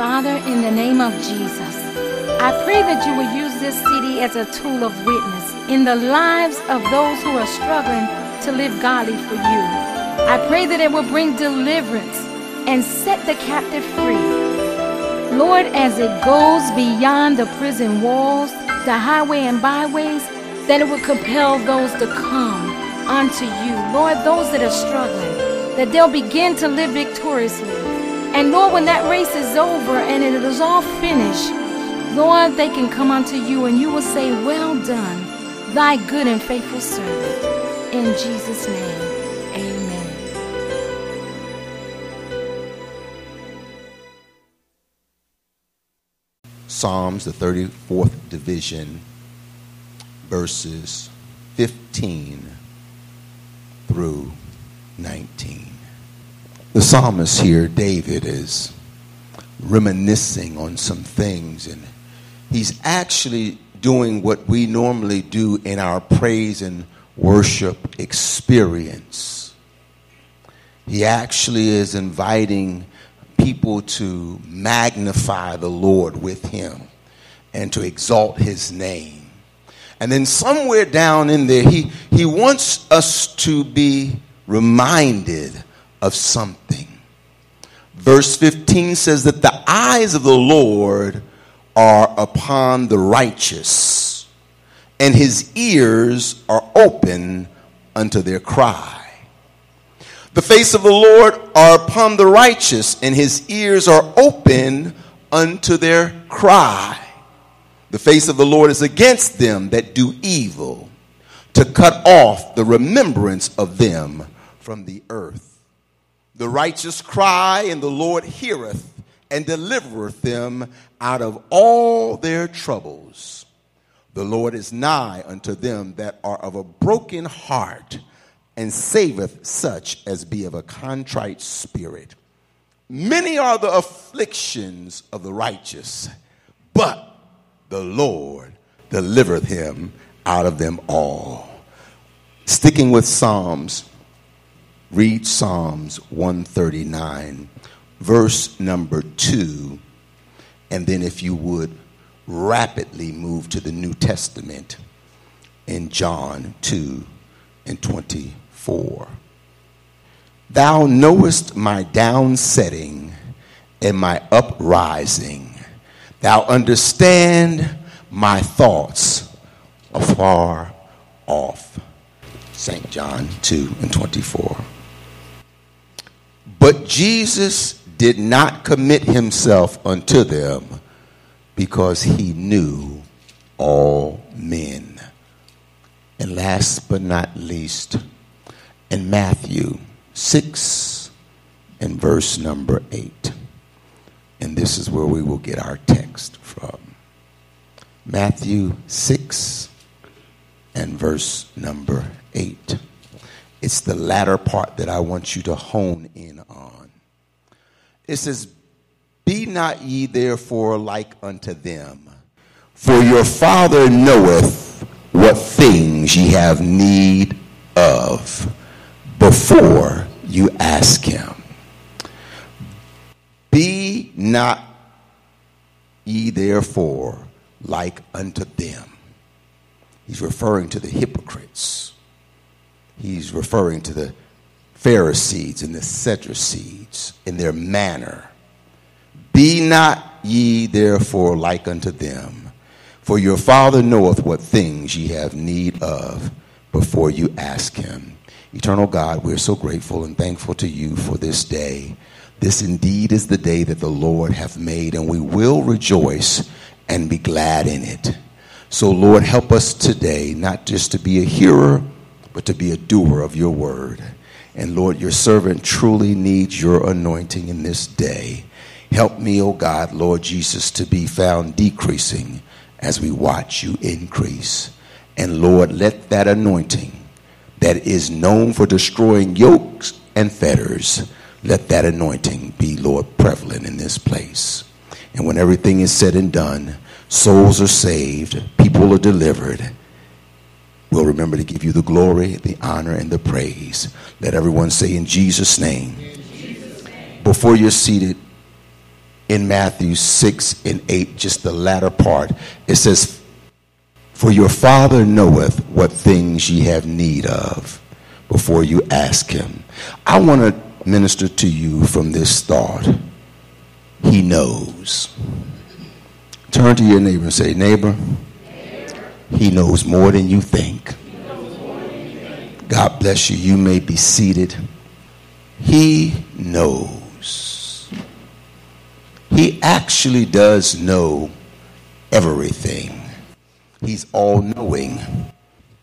Father, in the name of Jesus, I pray that you will use this CD as a tool of witness in the lives of those who are struggling to live godly for you. I pray that it will bring deliverance and set the captive free. Lord, as it goes beyond the prison walls, the highway and byways, that it will compel those to come unto you. Lord, those that are struggling, that they'll begin to live victoriously. And Lord, when that race is over and it is all finished, Lord, they can come unto you and you will say, Well done, thy good and faithful servant. In Jesus' name, amen. Psalms, the 34th division, verses 15 through 19. The psalmist here, David, is reminiscing on some things, and he's actually doing what we normally do in our praise and worship experience. He actually is inviting people to magnify the Lord with him and to exalt his name. And then somewhere down in there, he, he wants us to be reminded of something. Verse 15 says that the eyes of the Lord are upon the righteous, and his ears are open unto their cry. The face of the Lord are upon the righteous, and his ears are open unto their cry. The face of the Lord is against them that do evil, to cut off the remembrance of them from the earth. The righteous cry, and the Lord heareth and delivereth them out of all their troubles. The Lord is nigh unto them that are of a broken heart, and saveth such as be of a contrite spirit. Many are the afflictions of the righteous, but the Lord delivereth him out of them all. Sticking with Psalms, read Psalms 139, verse number 2, and then if you would rapidly move to the New Testament in John 2 and 24. Thou knowest my downsetting and my uprising. Thou understand my thoughts afar off. St. John 2 and 24. But Jesus did not commit himself unto them because he knew all men. And last but not least, in Matthew 6 and verse number 8. And this is where we will get our text from. Matthew 6 and verse number 8. It's the latter part that I want you to hone in on. It says, Be not ye therefore like unto them, for your Father knoweth what things ye have need of before you ask him. Be not ye therefore like unto them. He's referring to the hypocrites he's referring to the Pharisees and the Sadducees in their manner. Be not ye therefore like unto them, for your Father knoweth what things ye have need of before you ask him. Eternal God, we're so grateful and thankful to you for this day. This indeed is the day that the Lord hath made, and we will rejoice and be glad in it. So, Lord, help us today not just to be a hearer but to be a doer of your word. And Lord, your servant truly needs your anointing in this day. Help me, O oh God, Lord Jesus, to be found decreasing as we watch you increase. And Lord, let that anointing that is known for destroying yokes and fetters, let that anointing be, Lord, prevalent in this place. And when everything is said and done, souls are saved, people are delivered, We'll remember to give you the glory, the honor, and the praise. Let everyone say in Jesus' name. In Jesus name. Before you're seated, in Matthew 6 and 8, just the latter part. It says, For your Father knoweth what things ye have need of before you ask him. I want to minister to you from this thought. He knows. Turn to your neighbor and say, Neighbor, he knows more than you think. God bless you. You may be seated. He knows. He actually does know everything. He's all knowing.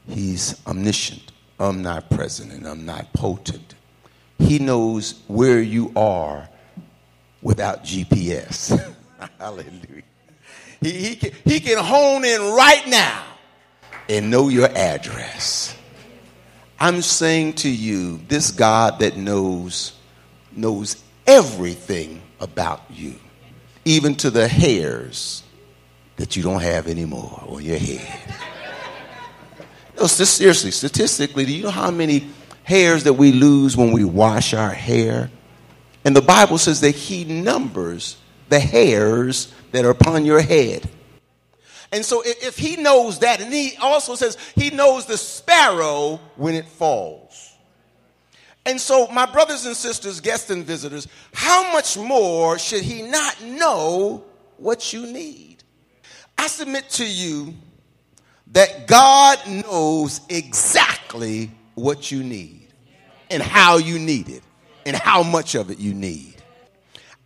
He's omniscient, omnipresent, and omnipotent. He knows where you are without GPS. Hallelujah. He, he, can, he can hone in right now and know your address. I'm saying to you, this God that knows, knows everything about you, even to the hairs that you don't have anymore on your head. No, seriously, statistically, do you know how many hairs that we lose when we wash our hair? And the Bible says that He numbers the hairs that are upon your head. And so if he knows that, and he also says he knows the sparrow when it falls. And so, my brothers and sisters, guests and visitors, how much more should he not know what you need? I submit to you that God knows exactly what you need and how you need it and how much of it you need.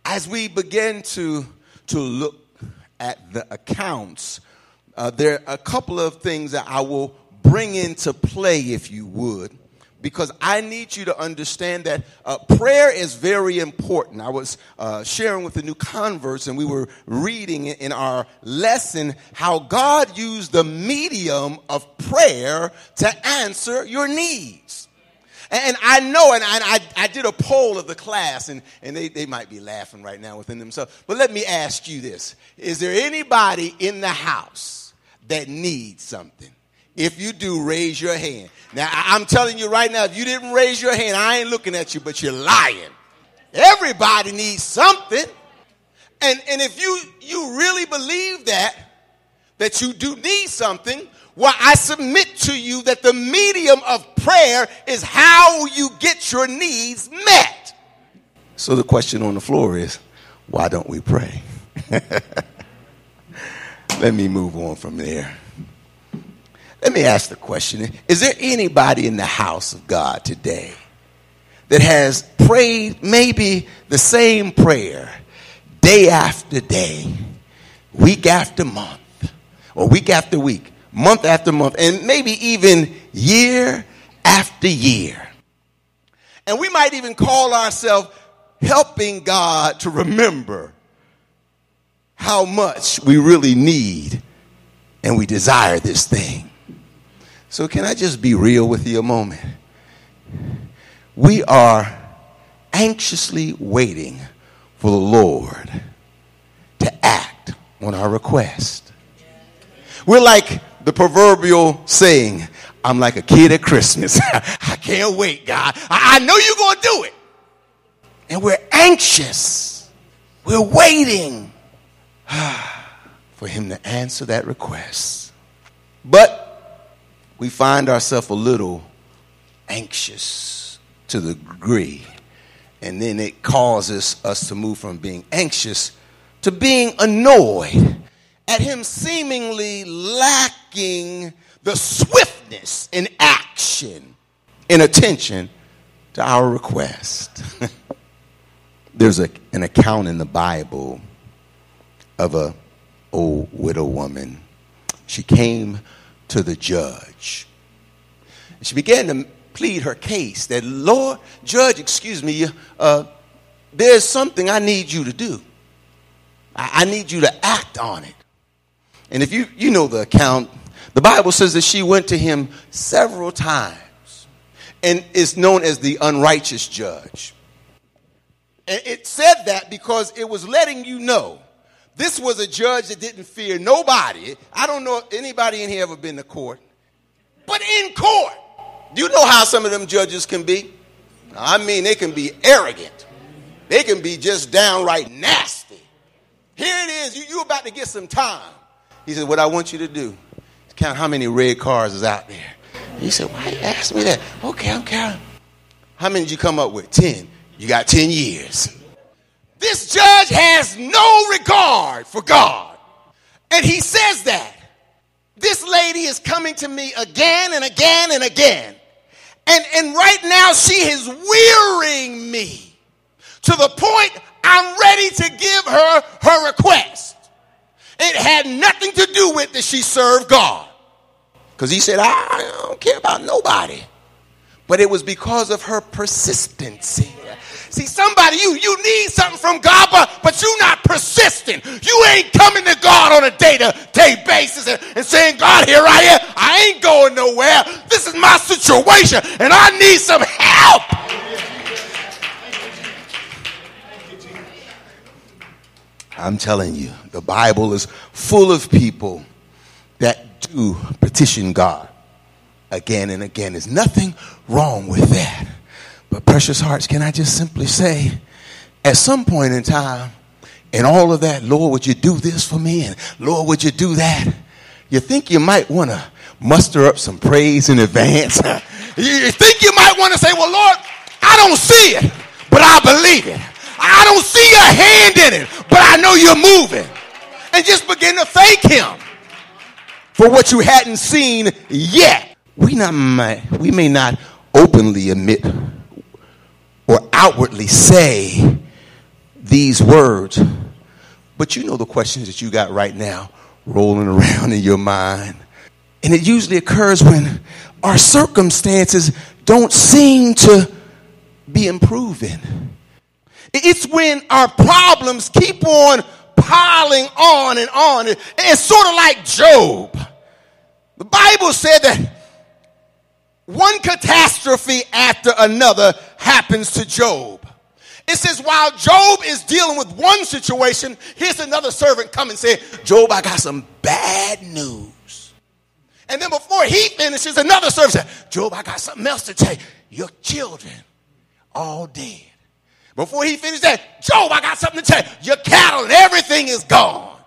As we begin to, to look at the accounts uh, there are a couple of things that I will bring into play, if you would, because I need you to understand that uh, prayer is very important. I was uh, sharing with the new converts, and we were reading in our lesson how God used the medium of prayer to answer your needs. And I know, and I, I, did a poll of the class, and, and they, they might be laughing right now within themselves. But let me ask you this Is there anybody in the house? That needs something? If you do, raise your hand. Now, I'm telling you right now, if you didn't raise your hand, I ain't looking at you, but you're lying. Everybody needs something. And, and if you, you really believe that, that you do need something, well, I submit to you that the medium of prayer is how you get your needs met. So the question on the floor is, why don't we pray? Let me move on from there. Let me ask the question Is there anybody in the house of God today that has prayed maybe the same prayer day after day, week after month, or week after week, month after month, and maybe even year after year? And we might even call ourselves helping God to remember how much we really need and we desire this thing. So, can I just be real with you a moment? We are anxiously waiting for the Lord to act on our request. We're like the proverbial saying, I'm like a kid at Christmas. I can't wait, God. I, know you're going to do it. And we're anxious. We're waiting. for him to answer that request. But we find ourselves a little anxious to the degree. And then it causes us to move from being anxious to being annoyed at him seemingly lacking the swiftness in action and attention to our request. There's a, an account in the Bible of a old widow woman. She came to the judge. She began to plead her case that, Lord, judge, excuse me, uh, there's something I need you to do. I, I need you to act on it. And if you, you know the account, the Bible says that she went to him several times and is known as the unrighteous judge. And it said that because it was letting you know this was a judge that didn't fear nobody. I don't know if anybody in here ever been to court. But in court, do you know how some of them judges can be? I mean, they can be arrogant. They can be just downright nasty. Here it is. You, you about to get some time. He said, What I want you to do is count how many red cars is out there. He said, Why you ask me that? Okay, I'm counting. How many did you come up with? Ten. You got 10 years. This judge has no regard for God. And he says that. This lady is coming to me again and again and again. And, and right now she is wearying me to the point I'm ready to give her her request. It had nothing to do with that she served God. Because he said, I don't care about nobody. But it was because of her persistency. See, somebody, you, you need something from God, but, but you're not persistent. You ain't coming to God on a day-to-day basis and, and saying, God, here I am. I ain't going nowhere. This is my situation, and I need some help. I'm telling you, the Bible is full of people that do petition God again and again. There's nothing wrong with that. But, precious hearts, can I just simply say, at some point in time, in all of that, Lord, would you do this for me? And Lord, would you do that? You think you might want to muster up some praise in advance? you think you might want to say, Well, Lord, I don't see it, but I believe it. I don't see your hand in it, but I know you're moving. And just begin to thank Him for what you hadn't seen yet. We, not, we may not openly admit or outwardly say these words, but you know the questions that you got right now rolling around in your mind. And it usually occurs when our circumstances don't seem to be improving. It's when our problems keep on piling on and on. It's sort of like Job. The Bible said that one catastrophe after another happens to Job. It says, while Job is dealing with one situation, here's another servant come and say, Job, I got some bad news. And then before he finishes, another servant says, Job, I got something else to tell you. Your children all dead. Before he finished that, Job, I got something to tell you. Your cattle and everything is gone.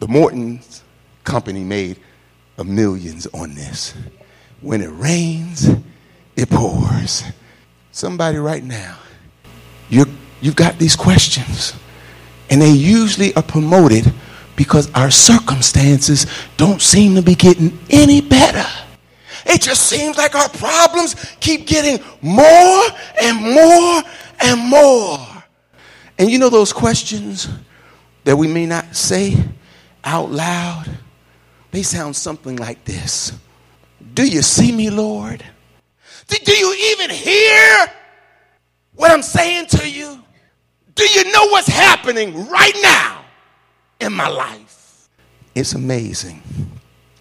The Morton's company made a millions on this. When it rains, it pours. Somebody right now, you you've got these questions, and they usually are promoted because our circumstances don't seem to be getting any better. It just seems like our problems keep getting more and more and more. And you know those questions that we may not say out loud? They sound something like this Do you see me, Lord? Do you even hear what I'm saying to you? Do you know what's happening right now in my life? It's amazing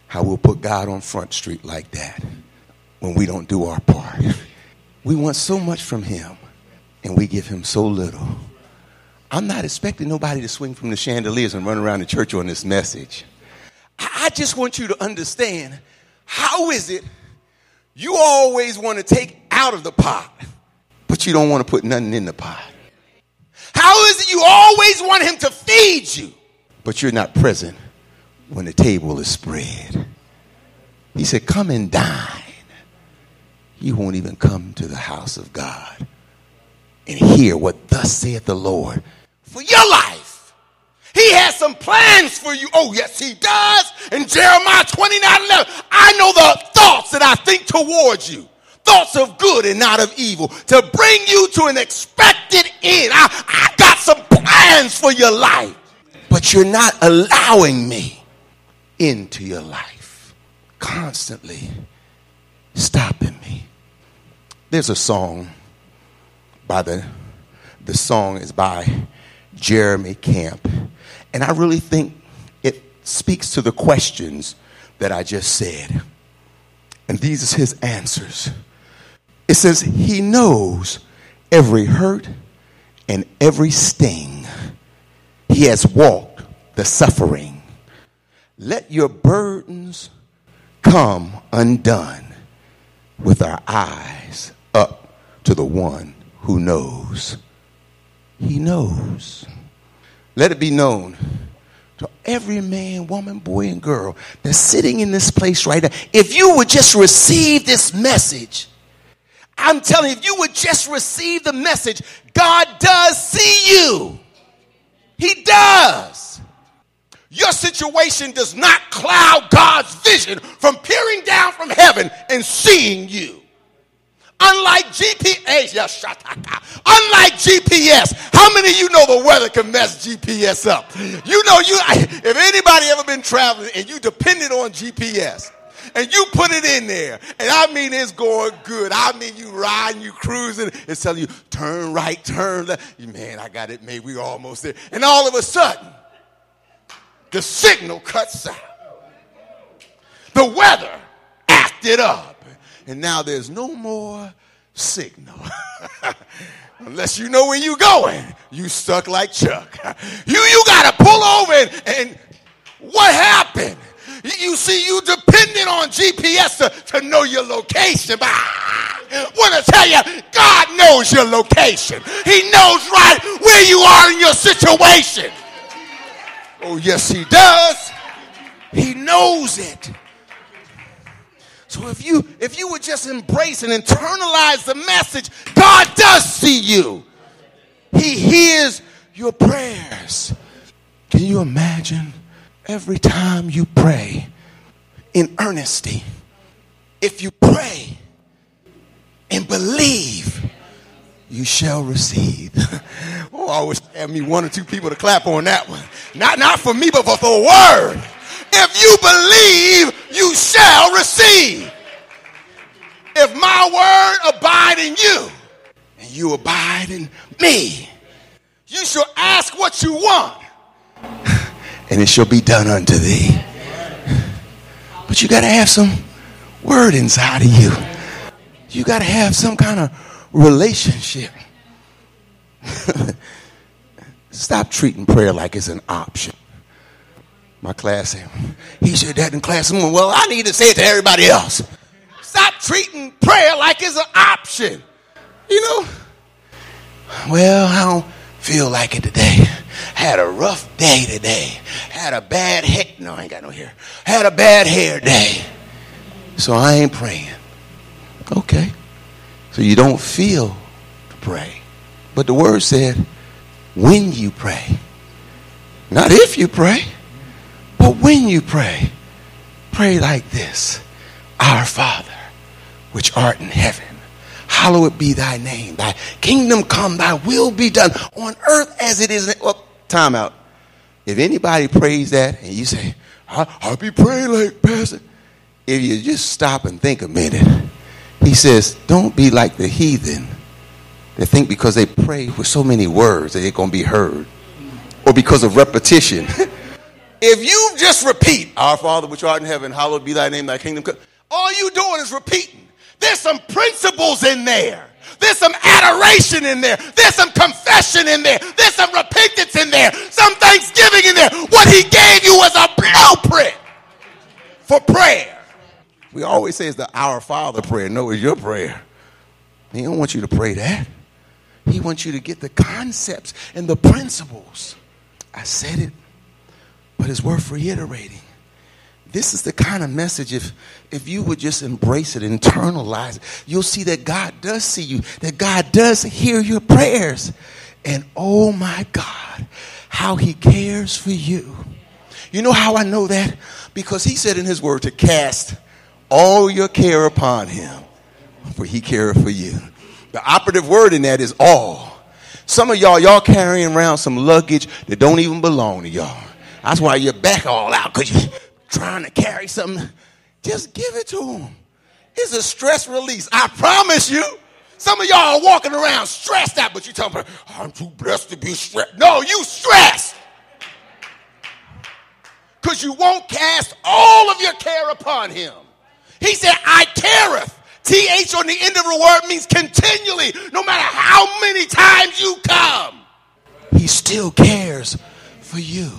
how we'll put God on Front Street like that when we don't do our part. We want so much from Him and we give him so little. I'm not expecting nobody to swing from the chandeliers and run around the church on this message. I just want you to understand how is it you always want to take out of the pot, but you don't want to put nothing in the pot? How is it you always want him to feed you, but you're not present when the table is spread? He said, Come and dine. You won't even come to the house of God and hear what thus saith the Lord for your life. He has some plans for you. Oh, yes, he does. In Jeremiah 29 11, I know the thoughts that I think towards you. Thoughts of good and not of evil to bring you to an expected end. I, I got some plans for your life, but you're not allowing me into your life. Constantly stopping me. There's a song by the the song is by Jeremy Camp. And I really think it speaks to the questions that I just said. And these are his answers. It says, He knows every hurt and every sting. He has walked the suffering. Let your burdens come undone with our eyes up to the one who knows. He knows. Let it be known to every man, woman, boy, and girl that's sitting in this place right now. If you would just receive this message, I'm telling you, if you would just receive the message, God does see you. He does. Your situation does not cloud God's vision from peering down from heaven and seeing you. Unlike GPS, unlike GPS, how many of you know the weather can mess GPS up? You know, you if anybody ever been traveling and you depended on GPS, and you put it in there. And I mean, it's going good. I mean, you riding, you cruising. It's telling you, turn right, turn left. Man, I got it made. We almost there. And all of a sudden, the signal cuts out. The weather acted up. And now there's no more signal. Unless you know where you're going, you stuck like Chuck. You, you got to pull over and, and what happened? You see, you depended on GPS to, to know your location. But I want to tell you, God knows your location. He knows right where you are in your situation. Oh, yes, He does. He knows it. So if you if you would just embrace and internalize the message, God does see you. He hears your prayers. Can you imagine? every time you pray in earnesty, if you pray and believe, you shall receive. oh, I I had me one or two people to clap on that one. Not, not for me, but for the word. If you believe, you shall receive. If my word abide in you, and you abide in me, you shall ask what you want and it shall be done unto thee. But you got to have some word inside of you. You got to have some kind of relationship. Stop treating prayer like it's an option. My class said, he said that in class. Well, I need to say it to everybody else. Stop treating prayer like it's an option. You know? Well, I don't feel like it today. Had a rough day today. Had a bad hair. No, I ain't got no hair. Had a bad hair day. So I ain't praying. Okay. So you don't feel to pray. But the word said, when you pray. Not if you pray, but when you pray. Pray like this Our Father, which art in heaven hallowed be thy name. Thy kingdom come, thy will be done on earth as it is. In, well, oh, time out. If anybody prays that and you say, I, will be praying like Pastor, if you just stop and think a minute, he says, don't be like the heathen They think because they pray with so many words that they're going to be heard or because of repetition. if you just repeat, Our Father which art in heaven, hallowed be thy name, thy kingdom come, all you doing is repeating. There's some principles in there. There's some adoration in there. There's some confession in there. There's some repentance in there. Some thanksgiving in there. What he gave you was a blueprint for prayer. We always say it's the Our Father prayer. No, it's your prayer. He don't want you to pray that. He wants you to get the concepts and the principles. I said it, but it's worth reiterating. This is the kind of message if if you would just embrace it internalize it you'll see that god does see you that god does hear your prayers. And oh my god how he cares for you. You know how i know that? Because he said in his word to cast all your care upon him for he careth for you. The operative word in that is all. Some of y'all y'all carrying around some luggage that don't even belong to y'all that's why you're back all out because you're trying to carry something, just give it to him. It's a stress release. I promise you. Some of y'all are walking around stressed out, but you tell me, I'm too blessed to be stressed. No, you stressed. Because you won't cast all of your care upon him. He said, I careth. TH on the end of the word means continually, no matter how many times you come. He still cares for you.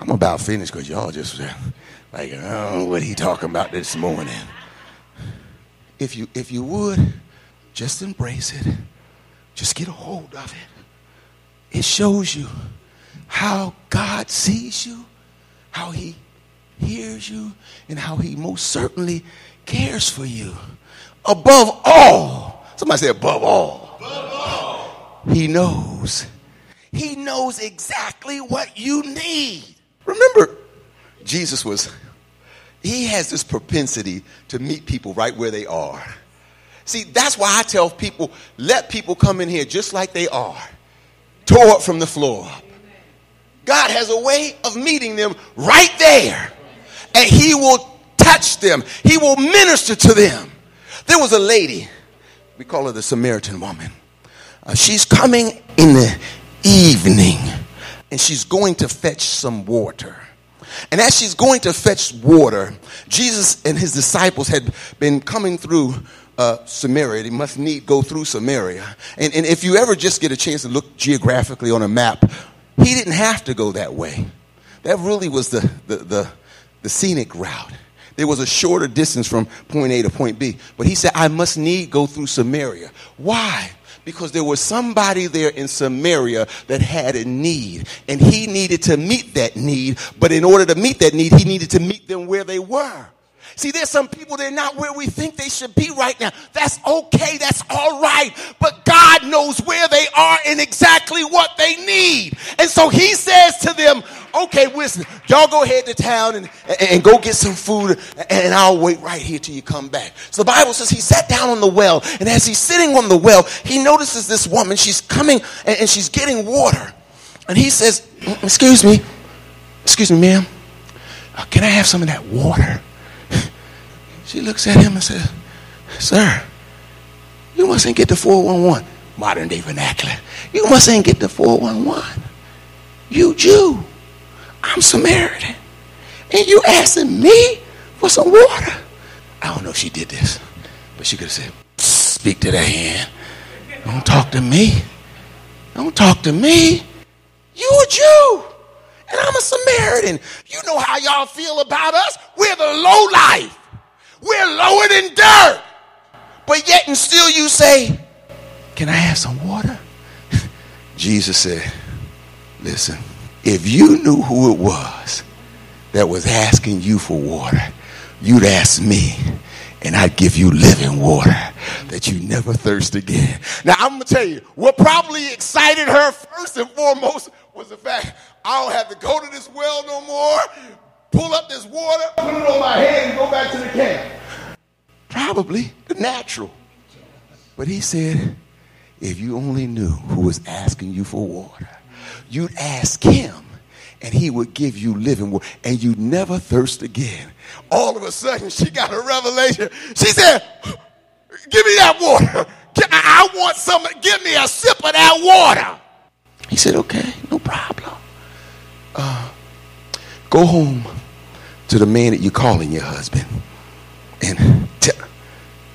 I'm about finished because y'all just uh, like, oh, what he talking about this morning? If you if you would, just embrace it. Just get a hold of it. It shows you how how God sees you, how he hears you, and how he most certainly cares for you. Above all, somebody say above all. Above all. He knows. He knows exactly what you need. Remember, Jesus was, he has this propensity to meet people right where they are. See, that's why I tell people, let people come in here just like they are, tore up from the floor up. God has a way of meeting them right there, and He will touch them, He will minister to them. There was a lady, we call her the Samaritan woman. Uh, she's coming in the evening, and she's going to fetch some water. And as she's going to fetch water, Jesus and his disciples had been coming through uh, Samaria. They must need go through Samaria. And, and if you ever just get a chance to look geographically on a map, he didn't have to go that way. That really was the, the, the, the scenic route. There was a shorter distance from point A to point B. But he said, I must need go through Samaria. Why? Because there was somebody there in Samaria that had a need and he needed to meet that need. But in order to meet that need, he needed to meet them where they were. See, there's some people they're not where we think they should be right now. That's okay. That's all right. But God knows where they are and exactly what they need. And so he says to them, okay, listen, y'all go ahead to town and, and go get some food and I'll wait right here till you come back. So the Bible says he sat down on the well and as he's sitting on the well, he notices this woman. She's coming and she's getting water. And he says, excuse me, excuse me, ma'am, uh, can I have some of that water? She looks at him and says, Sir, you mustn't get the 411. Modern day vernacular. You mustn't get the 411. You Jew. I'm Samaritan. And you asking me for some water? I don't know if she did this, but she could have said, Speak to that hand. Don't talk to me. Don't talk to me. You a Jew. And I'm a Samaritan. You know how y'all feel about us? We're the low life. We're lower than dirt. But yet and still you say, Can I have some water? Jesus said, Listen, if you knew who it was that was asking you for water, you'd ask me and I'd give you living water that you never thirst again. Now, I'm going to tell you, what probably excited her first and foremost was the fact I don't have to go to this well no more, pull up this water, put it on my head, and go back to the camp. Probably the natural. But he said, if you only knew who was asking you for water, you'd ask him and he would give you living water and you'd never thirst again. All of a sudden, she got a revelation. She said, Give me that water. I want some, give me a sip of that water. He said, Okay, no problem. Uh, go home to the man that you're calling your husband. And t-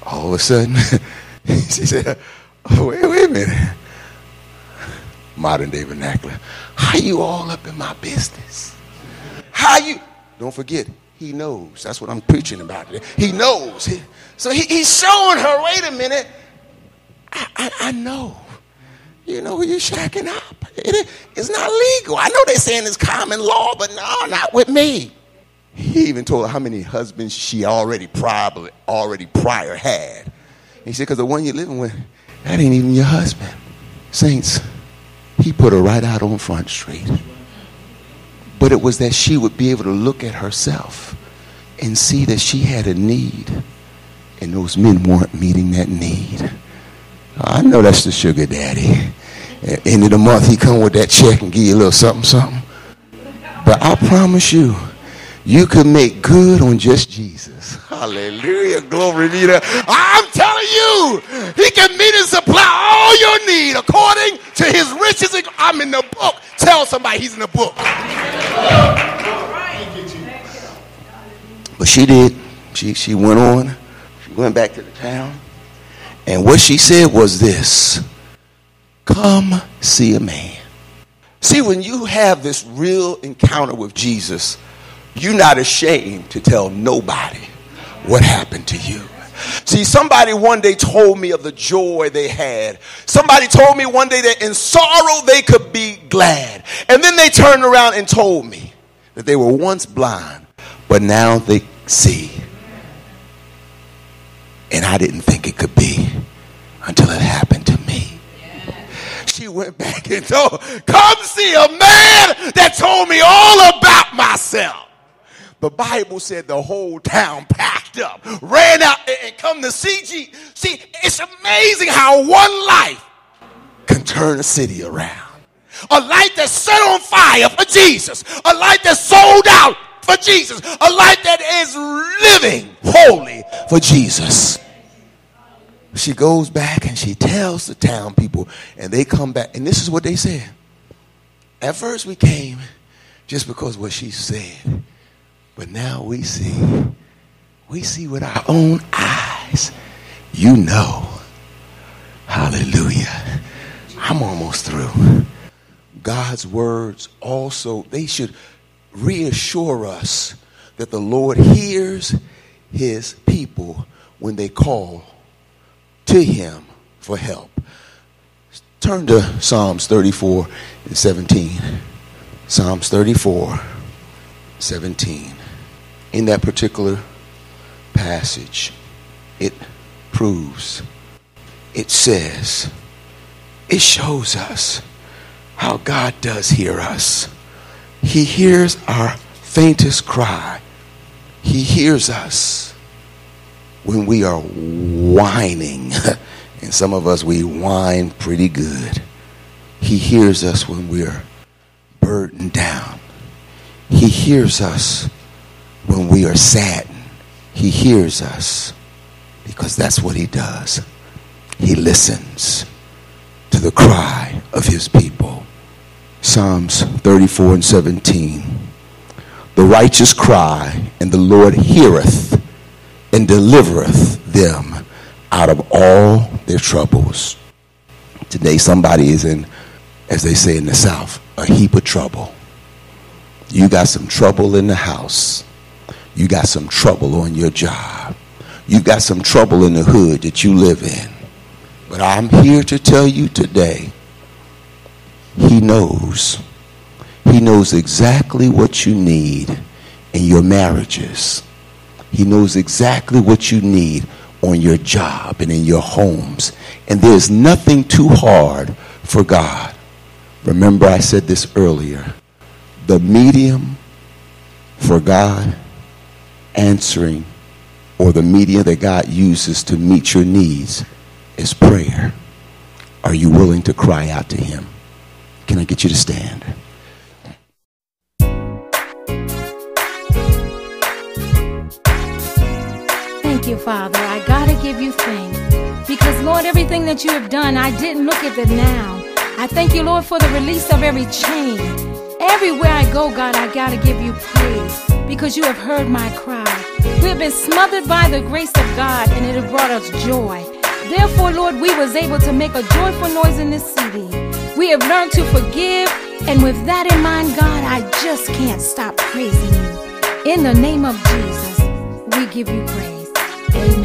all of a sudden, she said, oh, wait, wait a minute. Modern day vernacular. How you all up in my business? How you? Don't forget, he knows. That's what I'm preaching about today. He knows. He, so he, he's showing her, wait a minute. I, I, I know. You know, who you're shacking up. It, it's not legal. I know they're saying it's common law, but no, not with me. He even told her how many husbands she already probably already prior had. He said, because the one you're living with, that ain't even your husband. Saints, he put her right out on Front Street. But it was that she would be able to look at herself and see that she had a need. And those men weren't meeting that need. I know that's the sugar daddy. At end of the month, he come with that check and give you a little something, something. But I promise you, you can make good on just Jesus. Hallelujah. Glory be to I'm telling you, he can meet and supply all your need according to his riches. I'm in the book. Tell somebody he's in the book. But she did. She, she went on. She went back to the town. And what she said was this Come see a man. See, when you have this real encounter with Jesus, you're not ashamed to tell nobody what happened to you. See, somebody one day told me of the joy they had. Somebody told me one day that in sorrow they could be glad. And then they turned around and told me that they were once blind, but now they see. And I didn't think it could be until it happened. She went back and told, Come see a man that told me all about myself. The Bible said the whole town packed up, ran out, and come to CG. See, it's amazing how one life can turn a city around. A life that's set on fire for Jesus, a life that's sold out for Jesus, a life that is living holy for Jesus. She goes back and she tells the town people, and they come back, and this is what they said. At first, we came just because what she said, but now we see, we see with our own eyes. You know, hallelujah. I'm almost through. God's words also, they should reassure us that the Lord hears his people when they call to him for help. Turn to Psalms 34 and 17. Psalms 34, 17. In that particular passage, it proves, it says, it shows us how God does hear us. He hears our faintest cry. He hears us when we are whining. and some of us, we whine pretty good. He hears us when we're burdened down. He hears us when we are saddened. He hears us because that's what he does. He listens to the cry of his people. Psalms 34 and 17. The righteous cry, and the Lord heareth and delivereth them out of all their troubles. Today, somebody is in, as they say in the South, a heap of trouble. You got some trouble in the house. You got some trouble on your job. You got some trouble in the hood that you live in. But I'm here to tell you today, He knows. He knows exactly what you need in your marriages. He knows exactly what you need on your job and in your homes. And there's nothing too hard for God. Remember, I said this earlier. The medium for God answering, or the medium that God uses to meet your needs, is prayer. Are you willing to cry out to Him? Can I get you to stand? Thank you, Father. I gotta give you thanks. Because, Lord, everything that you have done, I didn't look at the now. I thank you, Lord, for the release of every chain. Everywhere I go, God, I gotta give you praise because you have heard my cry. We have been smothered by the grace of God and it has brought us joy. Therefore, Lord, we was able to make a joyful noise in this city. We have learned to forgive, and with that in mind, God, I just can't stop praising you. In the name of Jesus, we give you praise. Amen.